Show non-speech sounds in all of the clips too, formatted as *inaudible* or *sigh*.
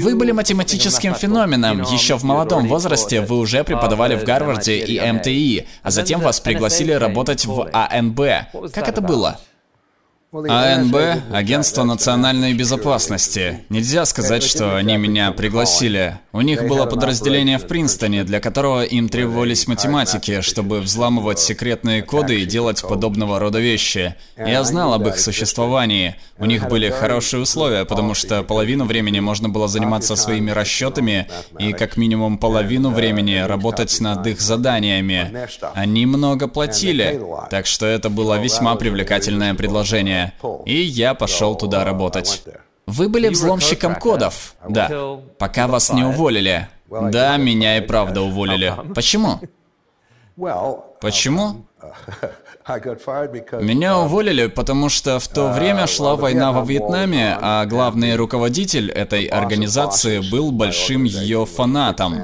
Вы были математическим феноменом. Еще в молодом возрасте вы уже преподавали в Гарварде и МТИ, а затем вас пригласили работать в АНБ. Как это было? АНБ – Агентство национальной безопасности. Нельзя сказать, что они меня пригласили. У них было подразделение в Принстоне, для которого им требовались математики, чтобы взламывать секретные коды и делать подобного рода вещи. Я знал об их существовании. У них были хорошие условия, потому что половину времени можно было заниматься своими расчетами и как минимум половину времени работать над их заданиями. Они много платили, так что это было весьма привлекательное предложение. И я пошел туда работать. Вы были взломщиком кодов? Да. Пока вас не уволили. Да, меня и правда уволили. Почему? Почему? Меня уволили, потому что в то время шла война во Вьетнаме, а главный руководитель этой организации был большим ее фанатом.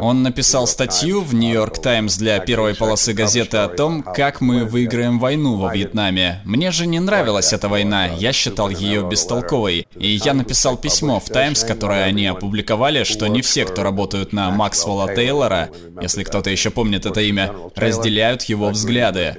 Он написал статью в Нью-Йорк Таймс для первой полосы газеты о том, как мы выиграем войну во Вьетнаме. Мне же не нравилась эта война, я считал ее бестолковой. И я написал письмо в Таймс, которое они опубликовали, что не все, кто работают на Максвелла Тейлора, если кто-то еще помнит это имя, разделяют его взгляды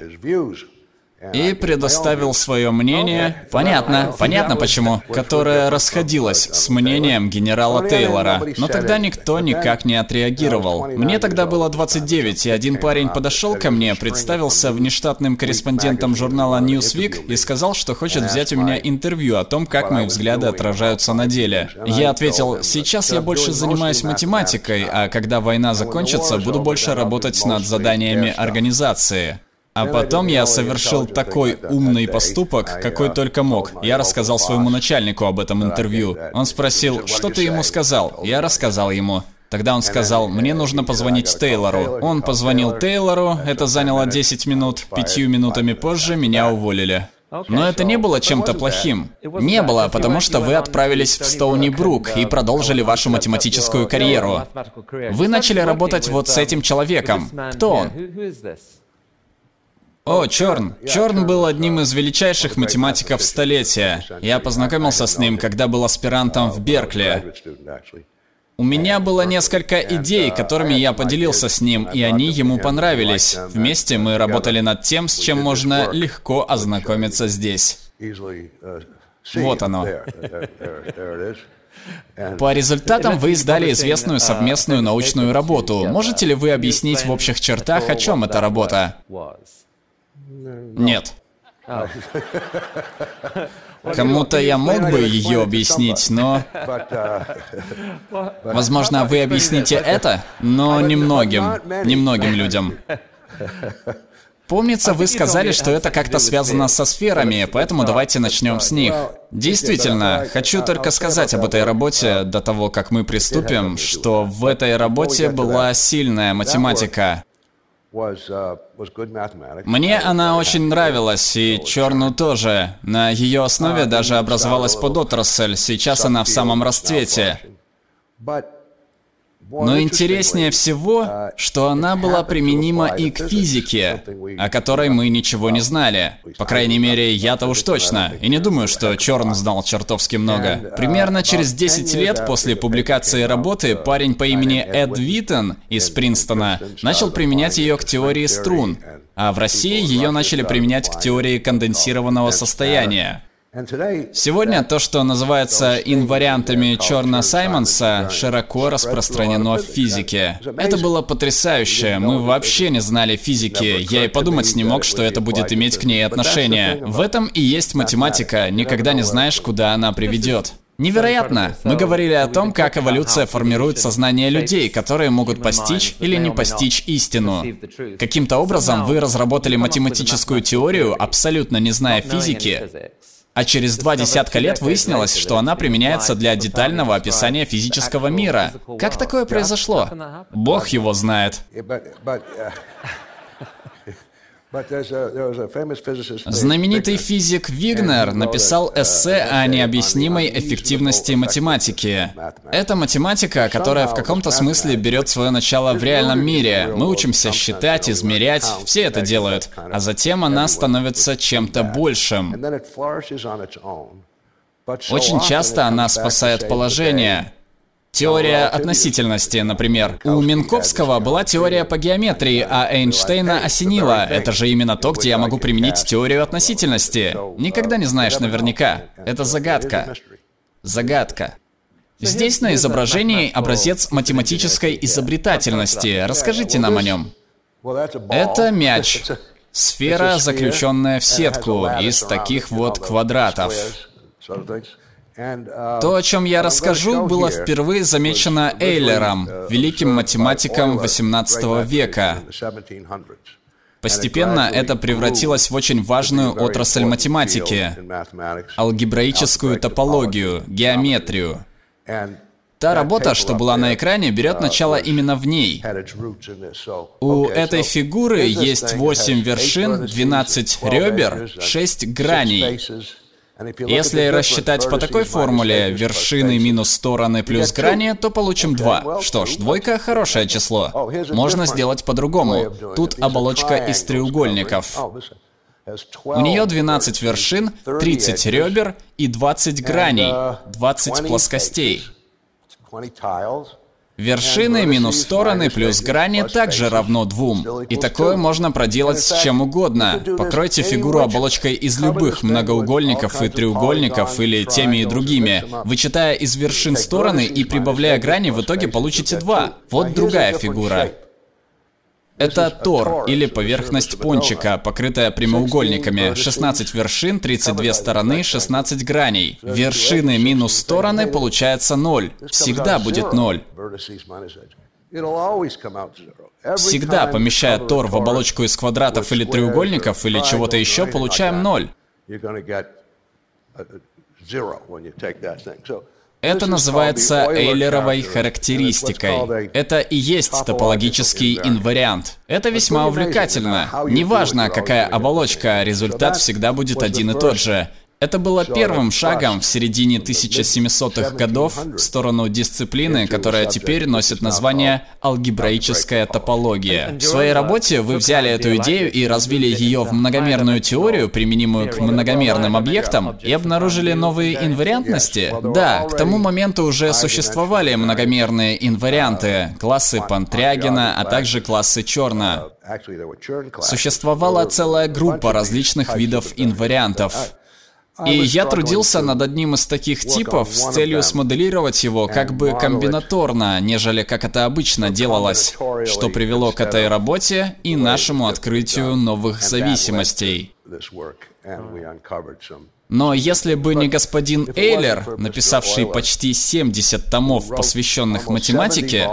и предоставил свое мнение, понятно, понятно почему, которое расходилось с мнением генерала Тейлора. Но тогда никто никак не отреагировал. Мне тогда было 29, и один парень подошел ко мне, представился внештатным корреспондентом журнала Newsweek и сказал, что хочет взять у меня интервью о том, как мои взгляды отражаются на деле. Я ответил, сейчас я больше занимаюсь математикой, а когда война закончится, буду больше работать над заданиями организации. А потом я совершил такой умный поступок, какой только мог. Я рассказал своему начальнику об этом интервью. Он спросил, что ты ему сказал? Я рассказал ему. Тогда он сказал, мне нужно позвонить Тейлору. Он позвонил Тейлору, это заняло 10 минут. Пятью минутами позже меня уволили. Но это не было чем-то плохим. Не было, потому что вы отправились в Стоуни Брук и продолжили вашу математическую карьеру. Вы начали работать вот с этим человеком. Кто он? О, Черн. Черн был одним из величайших математиков столетия. Я познакомился с ним, когда был аспирантом в Беркли. У меня было несколько идей, которыми я поделился с ним, и они ему понравились. Вместе мы работали над тем, с чем можно легко ознакомиться здесь. Вот оно. По результатам вы издали известную совместную научную работу. Можете ли вы объяснить в общих чертах, о чем эта работа? Нет. *laughs* Кому-то я мог бы ее объяснить, но... Возможно, вы объясните это, но немногим, немногим людям. Помнится, вы сказали, что это как-то связано со сферами, поэтому давайте начнем с них. Действительно, хочу только сказать об этой работе до того, как мы приступим, что в этой работе была сильная математика. Uh, Мне она очень нравилась, и Черну тоже. На ее основе даже образовалась подотрасль, сейчас она в самом расцвете. Но интереснее всего, что она была применима и к физике, о которой мы ничего не знали. По крайней мере, я-то уж точно. И не думаю, что Черн знал чертовски много. Примерно через 10 лет после публикации работы парень по имени Эд Виттон из Принстона начал применять ее к теории струн, а в России ее начали применять к теории конденсированного состояния. Сегодня то, что называется инвариантами Черна-Саймонса, широко распространено в физике. Это было потрясающе, мы вообще не знали физики, я и подумать не мог, что это будет иметь к ней отношение. В этом и есть математика, никогда не знаешь, куда она приведет. Невероятно! Мы говорили о том, как эволюция формирует сознание людей, которые могут постичь или не постичь истину. Каким-то образом вы разработали математическую теорию, абсолютно не зная физики, а через два десятка лет выяснилось, что она применяется для детального описания физического мира. Как такое произошло? Бог его знает. Знаменитый физик Вигнер написал эссе о необъяснимой эффективности математики. Это математика, которая в каком-то смысле берет свое начало в реальном мире. Мы учимся считать, измерять, все это делают. А затем она становится чем-то большим. Очень часто она спасает положение. Теория относительности, например. У Минковского была теория по геометрии, а Эйнштейна осенила. Это же именно то, где я могу применить теорию относительности. Никогда не знаешь наверняка. Это загадка. Загадка. Здесь на изображении образец математической изобретательности. Расскажите нам о нем. Это мяч. *laughs* Сфера, заключенная в *laughs* сетку из таких вот квадратов. То, о чем я расскажу, было впервые замечено Эйлером, великим математиком 18 века. Постепенно это превратилось в очень важную отрасль математики – алгебраическую топологию, геометрию. Та работа, что была на экране, берет начало именно в ней. У этой фигуры есть 8 вершин, 12 ребер, 6 граней. Если рассчитать по такой формуле вершины минус стороны плюс грани, то получим 2. Что ж, двойка хорошее число. Можно сделать по-другому. Тут оболочка из треугольников. У нее 12 вершин, 30 ребер и 20 граней, 20 плоскостей. Вершины минус стороны плюс грани также равно двум. И такое можно проделать с чем угодно. Покройте фигуру оболочкой из любых многоугольников и треугольников или теми и другими. Вычитая из вершин стороны и прибавляя грани, в итоге получите два. Вот другая фигура. Это тор, или поверхность пончика, покрытая прямоугольниками. 16 вершин, 32 стороны, 16 граней. Вершины минус стороны получается 0. Всегда будет 0. Всегда, помещая тор в оболочку из квадратов или треугольников или чего-то еще, получаем 0. Это называется Эйлеровой характеристикой. Это и есть топологический инвариант. Это весьма увлекательно. Неважно, какая оболочка, результат всегда будет один и тот же. Это было первым шагом в середине 1700-х годов в сторону дисциплины, которая теперь носит название алгебраическая топология. В своей работе вы взяли эту идею и развили ее в многомерную теорию, применимую к многомерным объектам, и обнаружили новые инвариантности? Да, к тому моменту уже существовали многомерные инварианты, классы Пантрягина, а также классы Черна. Существовала целая группа различных видов инвариантов. И я трудился над одним из таких типов с целью смоделировать его как бы комбинаторно, нежели как это обычно делалось, что привело к этой работе и нашему открытию новых зависимостей. Но если бы не господин Эйлер, написавший почти 70 томов, посвященных математике,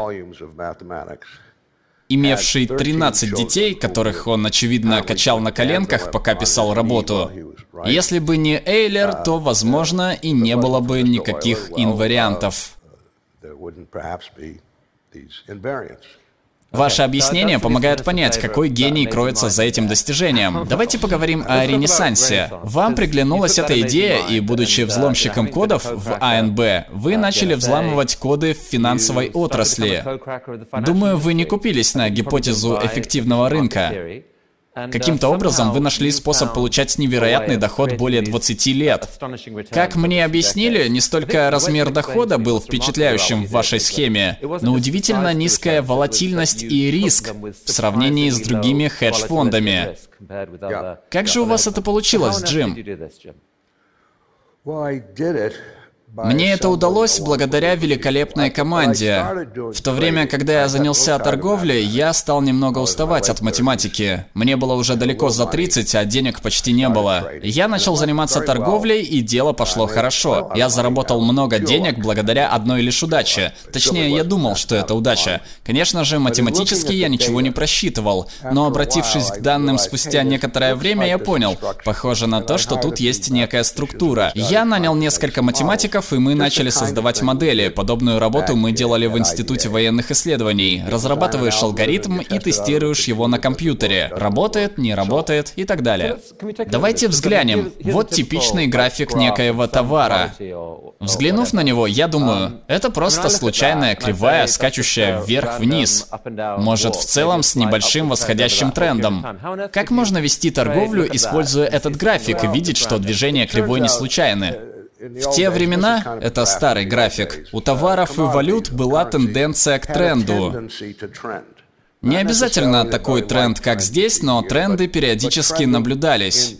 имевший 13 детей, которых он, очевидно, качал на коленках, пока писал работу. Если бы не Эйлер, то, возможно, и не было бы никаких инвариантов. Ваше объяснение помогает понять, какой гений кроется за этим достижением. *laughs* Давайте поговорим о Ренессансе. Вам приглянулась эта идея, и будучи взломщиком кодов в АНБ, вы начали взламывать коды в финансовой отрасли. Думаю, вы не купились на гипотезу эффективного рынка. Каким-то образом вы нашли способ получать невероятный доход более 20 лет. Как мне объяснили, не столько размер дохода был впечатляющим в вашей схеме, но удивительно низкая волатильность и риск в сравнении с другими хедж-фондами. Как же у вас это получилось, Джим? Мне это удалось благодаря великолепной команде. В то время, когда я занялся торговлей, я стал немного уставать от математики. Мне было уже далеко за 30, а денег почти не было. Я начал заниматься торговлей, и дело пошло хорошо. Я заработал много денег благодаря одной лишь удаче. Точнее, я думал, что это удача. Конечно же, математически я ничего не просчитывал, но обратившись к данным спустя некоторое время, я понял, похоже на то, что тут есть некая структура. Я нанял несколько математиков, и мы начали создавать модели. Подобную работу мы делали в Институте военных исследований. Разрабатываешь алгоритм и тестируешь его на компьютере. Работает, не работает и так далее. Давайте взглянем. Вот типичный график некоего товара. Взглянув на него, я думаю, это просто случайная кривая, скачущая вверх-вниз. Может, в целом с небольшим восходящим трендом. Как можно вести торговлю, используя этот график и видеть, что движения кривой не случайны? В те времена, это старый график, у товаров и валют была тенденция к тренду. Не обязательно такой тренд, как здесь, но тренды периодически наблюдались.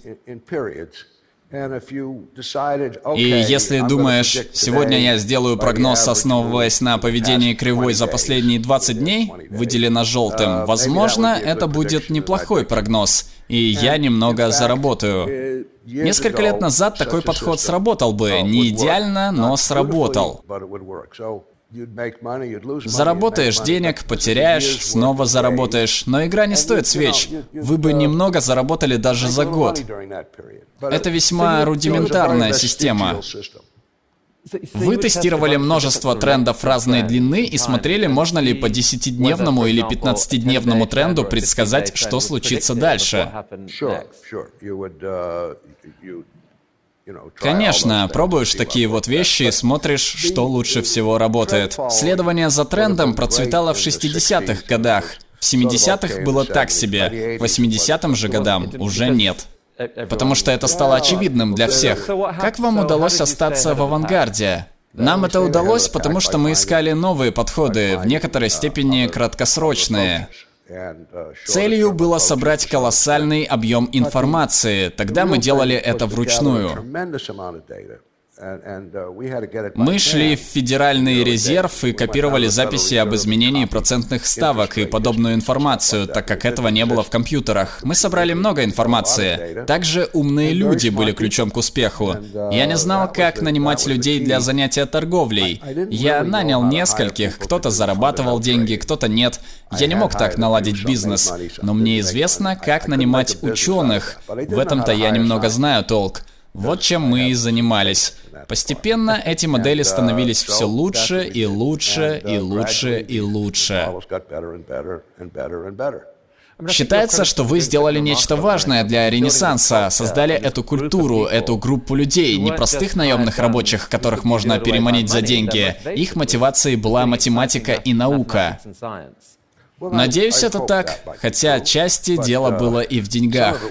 И если думаешь, сегодня я сделаю прогноз, основываясь на поведении кривой за последние 20 дней, выделено желтым, возможно, это будет неплохой прогноз, и я немного заработаю. Несколько лет назад такой подход сработал бы, не идеально, но сработал. Заработаешь денег, потеряешь, снова заработаешь, но игра не стоит свеч. Вы бы немного заработали даже за год. Это весьма рудиментарная система. Вы тестировали множество трендов разной длины и смотрели, можно ли по 10-дневному или 15-дневному тренду предсказать, что случится дальше. Конечно, пробуешь такие вот вещи, смотришь, что лучше всего работает. Следование за трендом процветало в 60-х годах. В 70-х было так себе, в 80-м же годам уже нет. Потому что это стало очевидным для всех. Как вам удалось остаться в авангарде? Нам это удалось, потому что мы искали новые подходы, в некоторой степени краткосрочные. Целью было собрать колоссальный объем информации. Тогда мы делали это вручную. Uh, Мы шли в Федеральный резерв и копировали записи об изменении процентных ставок и подобную информацию, так как этого не было в компьютерах. Мы собрали много информации. Также умные люди были ключом к успеху. Uh, Я не знал, как нанимать людей для занятия торговлей. Я нанял нескольких, кто-то зарабатывал деньги, кто-то нет. Я не мог так наладить бизнес, но мне известно, как нанимать ученых. В этом-то я немного знаю толк. Вот чем мы и занимались. Постепенно эти модели становились все лучше и лучше и лучше и лучше. Считается, что вы сделали нечто важное для Ренессанса, создали эту культуру, эту группу людей, не простых наемных рабочих, которых можно переманить за деньги. Их мотивацией была математика и наука. Надеюсь, это так, хотя отчасти дело было и в деньгах.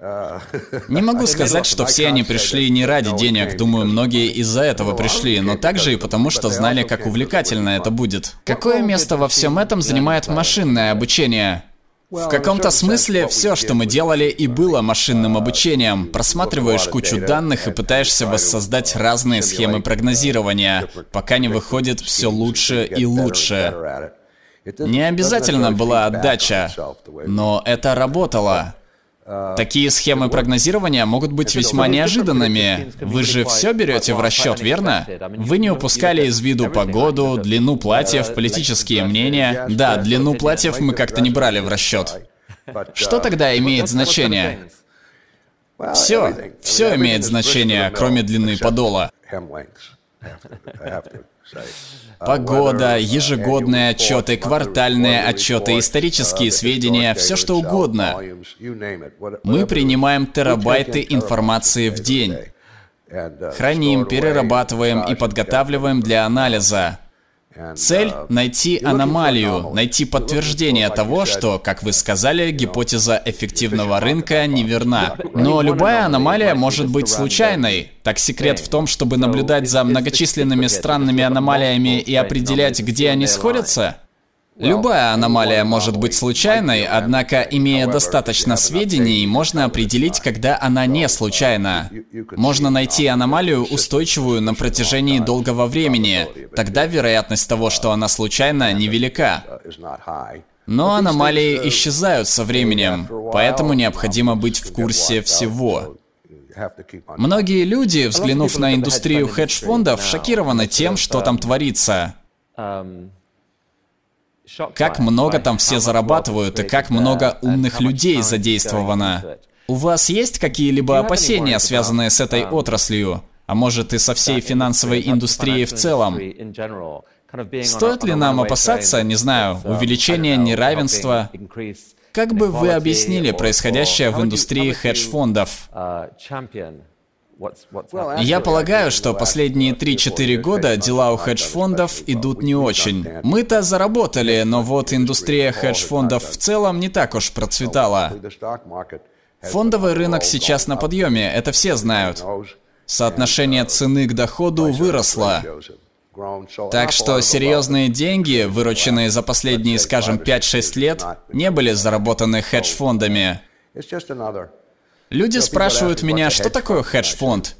Не могу сказать, что все они пришли не ради денег. Думаю, многие из-за этого пришли, но также и потому, что знали, как увлекательно это будет. Какое место во всем этом занимает машинное обучение? В каком-то смысле все, что мы делали, и было машинным обучением. Просматриваешь кучу данных и пытаешься воссоздать разные схемы прогнозирования, пока не выходит все лучше и лучше. Не обязательно была отдача, но это работало. Такие схемы прогнозирования могут быть весьма неожиданными. Вы же все берете в расчет, верно? Вы не упускали из виду погоду, длину платьев, политические мнения. Да, длину платьев мы как-то не брали в расчет. Что тогда имеет значение? Все, все имеет значение, кроме длины подола. Погода, ежегодные отчеты, квартальные отчеты, исторические сведения, все что угодно. Мы принимаем терабайты информации в день. Храним, перерабатываем и подготавливаем для анализа. Цель — найти аномалию, найти подтверждение того, что, как вы сказали, гипотеза эффективного рынка неверна. Но любая аномалия может быть случайной. Так секрет в том, чтобы наблюдать за многочисленными странными аномалиями и определять, где они сходятся? Любая аномалия может быть случайной, однако, имея достаточно сведений, можно определить, когда она не случайна. Можно найти аномалию, устойчивую на протяжении долгого времени. Тогда вероятность того, что она случайна, невелика. Но аномалии исчезают со временем, поэтому необходимо быть в курсе всего. Многие люди, взглянув на индустрию хедж-фондов, шокированы тем, что там творится. Как много там все зарабатывают и как много умных людей задействовано. У вас есть какие-либо опасения, связанные с этой отраслью? А может и со всей финансовой индустрией в целом? Стоит ли нам опасаться, не знаю, увеличения неравенства? Как бы вы объяснили происходящее в индустрии хедж-фондов? Я полагаю, что последние 3-4 года дела у хедж-фондов идут не очень. Мы-то заработали, но вот индустрия хедж-фондов в целом не так уж процветала. Фондовый рынок сейчас на подъеме, это все знают. Соотношение цены к доходу выросло. Так что серьезные деньги, вырученные за последние, скажем, 5-6 лет, не были заработаны хедж-фондами. Люди спрашивают меня, что такое хедж-фонд?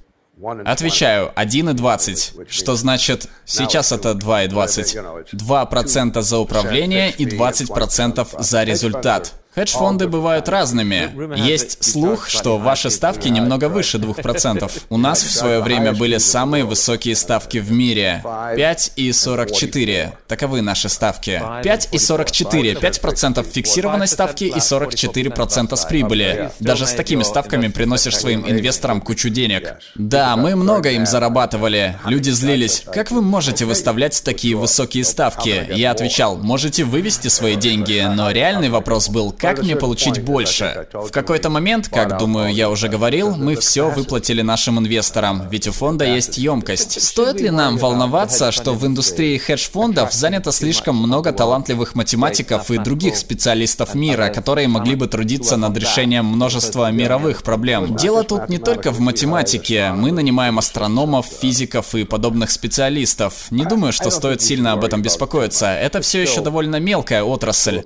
Отвечаю, 1,20. Что значит, сейчас это 2,20. 2% за управление и 20% за результат. Хедж-фонды бывают разными. Есть слух, что ваши ставки немного выше 2%. У нас в свое время были самые высокие ставки в мире. 5 и 44. Таковы наши ставки. 5 и 44. 5% фиксированной ставки и 44% с прибыли. Даже с такими ставками приносишь своим инвесторам кучу денег. Да, мы много им зарабатывали. Люди злились. Как вы можете выставлять такие высокие ставки? Я отвечал, можете вывести свои деньги, но реальный вопрос был, как мне получить больше? В какой-то момент, как думаю, я уже говорил, мы все выплатили нашим инвесторам, ведь у фонда есть емкость. Стоит ли нам волноваться, что в индустрии хедж-фондов занято слишком много талантливых математиков и других специалистов мира, которые могли бы трудиться над решением множества мировых проблем? Дело тут не только в математике. Мы нанимаем астрономов, физиков и подобных специалистов. Не думаю, что стоит сильно об этом беспокоиться. Это все еще довольно мелкая отрасль.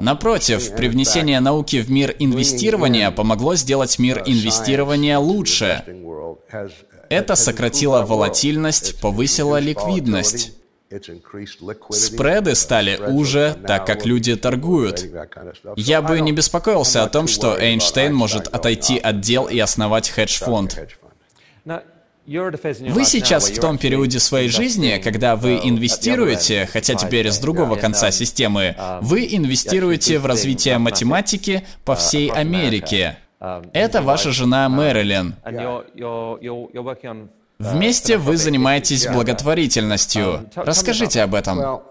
Напротив, Привнесение науки в мир инвестирования помогло сделать мир инвестирования лучше. Это сократило волатильность, повысило ликвидность. Спреды стали уже, так как люди торгуют. Я бы не беспокоился о том, что Эйнштейн может отойти от дел и основать хедж-фонд. Вы сейчас в том периоде своей жизни, когда вы инвестируете, хотя теперь с другого конца системы, вы инвестируете в развитие математики по всей Америке. Это ваша жена Мэрилин. Вместе вы занимаетесь благотворительностью. Расскажите об этом.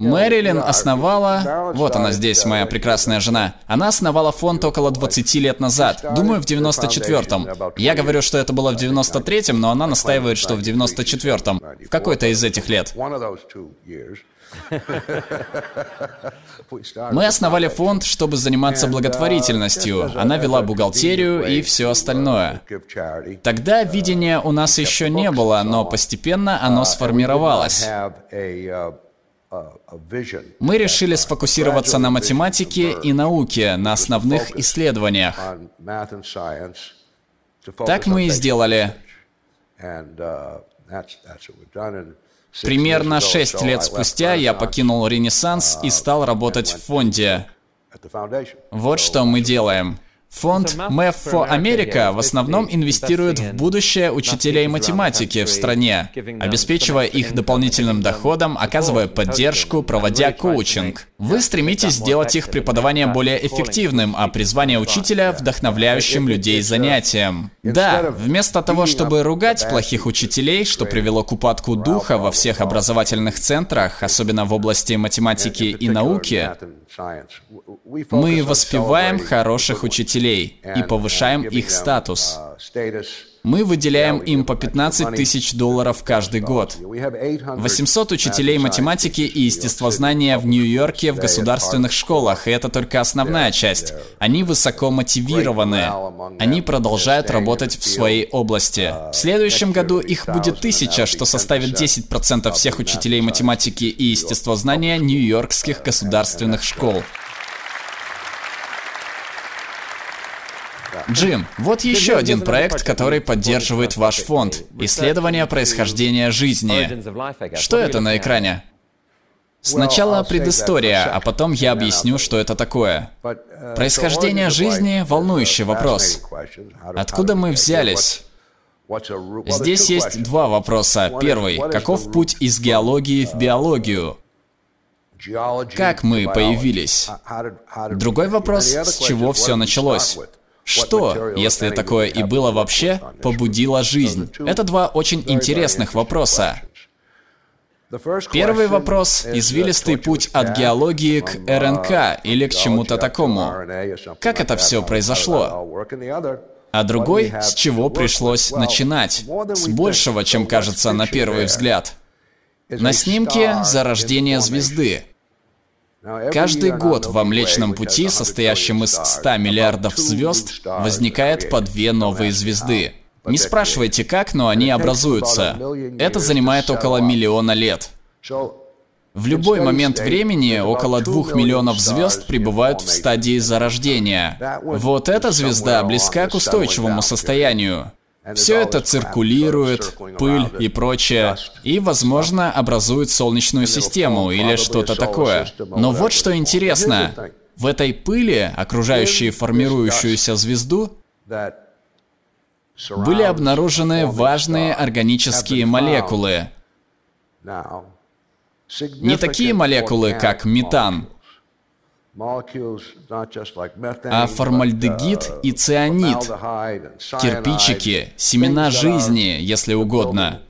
Мэрилин основала... Вот она здесь, моя прекрасная жена. Она основала фонд около 20 лет назад. Думаю, в 94-м. Я говорю, что это было в 93-м, но она настаивает, что в 94-м. В какой-то из этих лет. *laughs* Мы основали фонд, чтобы заниматься благотворительностью. Она вела бухгалтерию и все остальное. Тогда видения у нас еще не было, но постепенно оно сформировалось. Мы решили сфокусироваться на математике и науке, на основных исследованиях. Так мы и сделали. Примерно шесть лет спустя я покинул Ренессанс и стал работать в фонде. Вот что мы делаем. Фонд Math for America в основном инвестирует в будущее учителей математики в стране, обеспечивая их дополнительным доходом, оказывая поддержку, проводя коучинг. Вы стремитесь сделать их преподавание более эффективным, а призвание учителя — вдохновляющим людей занятием. Да, вместо того, чтобы ругать плохих учителей, что привело к упадку духа во всех образовательных центрах, особенно в области математики и науки, мы воспеваем хороших учителей и повышаем их статус. Мы выделяем им по 15 тысяч долларов каждый год. 800 учителей математики и естествознания в Нью-Йорке в государственных школах, и это только основная часть. Они высоко мотивированы. Они продолжают работать в своей области. В следующем году их будет тысяча, что составит 10% всех учителей математики и естествознания нью-йоркских государственных школ. Джим, вот еще один проект, который поддерживает ваш фонд. Исследование происхождения жизни. Что это на экране? Сначала предыстория, а потом я объясню, что это такое. Происхождение жизни — волнующий вопрос. Откуда мы взялись? Здесь есть два вопроса. Первый — каков путь из геологии в биологию? Как мы появились? Другой вопрос — с чего все началось? Что, если такое и было вообще, побудило жизнь? Это два очень интересных вопроса. Первый вопрос – извилистый путь от геологии к РНК или к чему-то такому. Как это все произошло? А другой – с чего пришлось начинать? С большего, чем кажется на первый взгляд. На снимке – зарождение звезды. Каждый год во Млечном Пути, состоящем из 100 миллиардов звезд, возникает по две новые звезды. Не спрашивайте как, но они образуются. Это занимает около миллиона лет. В любой момент времени около двух миллионов звезд пребывают в стадии зарождения. Вот эта звезда близка к устойчивому состоянию. Все это циркулирует, пыль и прочее, и, возможно, образует Солнечную систему или что-то такое. Но вот что интересно. В этой пыли, окружающей формирующуюся звезду, были обнаружены важные органические молекулы. Не такие молекулы, как метан, а формальдегид и цианид, кирпичики, семена жизни, если угодно.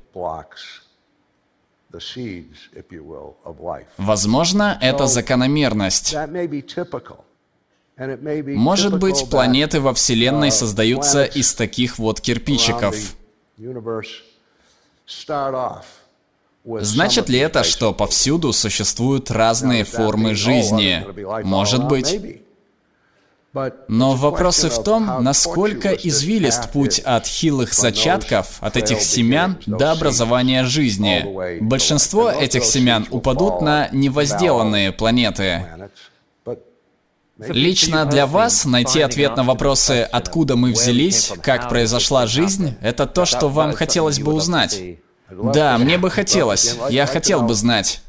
Возможно, это закономерность. Может быть, планеты во Вселенной создаются из таких вот кирпичиков. Значит ли это, что повсюду существуют разные формы жизни? Может быть. Но вопрос в том, насколько извилист путь от хилых зачатков, от этих семян до образования жизни. Большинство этих семян упадут на невозделанные планеты. Лично для вас найти ответ на вопросы, откуда мы взялись, как произошла жизнь, это то, что вам хотелось бы узнать. Да, мне бы хотелось. Я хотел бы знать.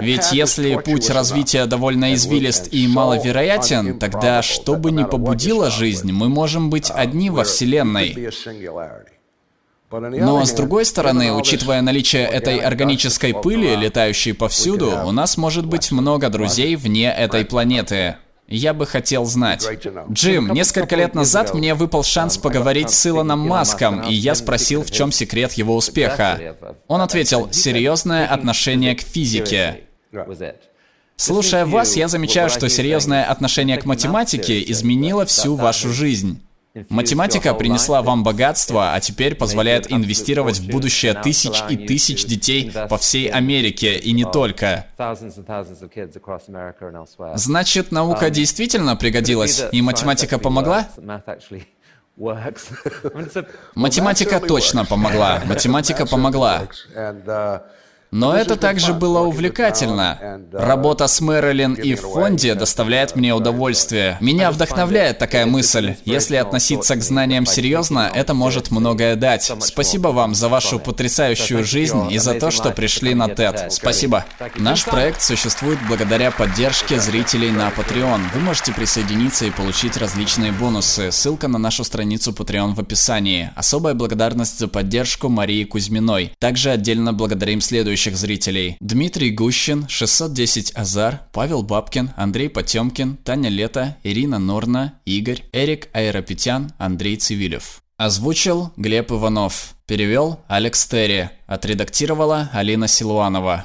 Ведь если путь развития довольно извилист и маловероятен, тогда что бы ни побудило жизнь, мы можем быть одни во Вселенной. Но с другой стороны, учитывая наличие этой органической пыли, летающей повсюду, у нас может быть много друзей вне этой планеты. Я бы хотел знать. Джим, несколько лет назад мне выпал шанс поговорить с Илоном Маском, и я спросил, в чем секрет его успеха. Он ответил, серьезное отношение к физике. Слушая вас, я замечаю, что серьезное отношение к математике изменило всю вашу жизнь. Математика принесла вам богатство, а теперь позволяет инвестировать в будущее тысяч и тысяч детей по всей Америке и не только. Значит, наука действительно пригодилась, и математика *laughs* *laughs* помогла? Математика точно помогла. Математика помогла. Но это также было увлекательно. Работа с Мэрилин и в фонде доставляет мне удовольствие. Меня вдохновляет такая мысль. Если относиться к знаниям серьезно, это может многое дать. Спасибо вам за вашу потрясающую жизнь и за то, что пришли на TED. Спасибо. Наш проект существует благодаря поддержке зрителей на Patreon. Вы можете присоединиться и получить различные бонусы. Ссылка на нашу страницу Patreon в описании. Особая благодарность за поддержку Марии Кузьминой. Также отдельно благодарим следующих следующих зрителей. Дмитрий Гущин, 610 Азар, Павел Бабкин, Андрей Потемкин, Таня Лето, Ирина Норна, Игорь, Эрик Аэропетян, Андрей Цивилев. Озвучил Глеб Иванов. Перевел Алекс Терри. Отредактировала Алина Силуанова.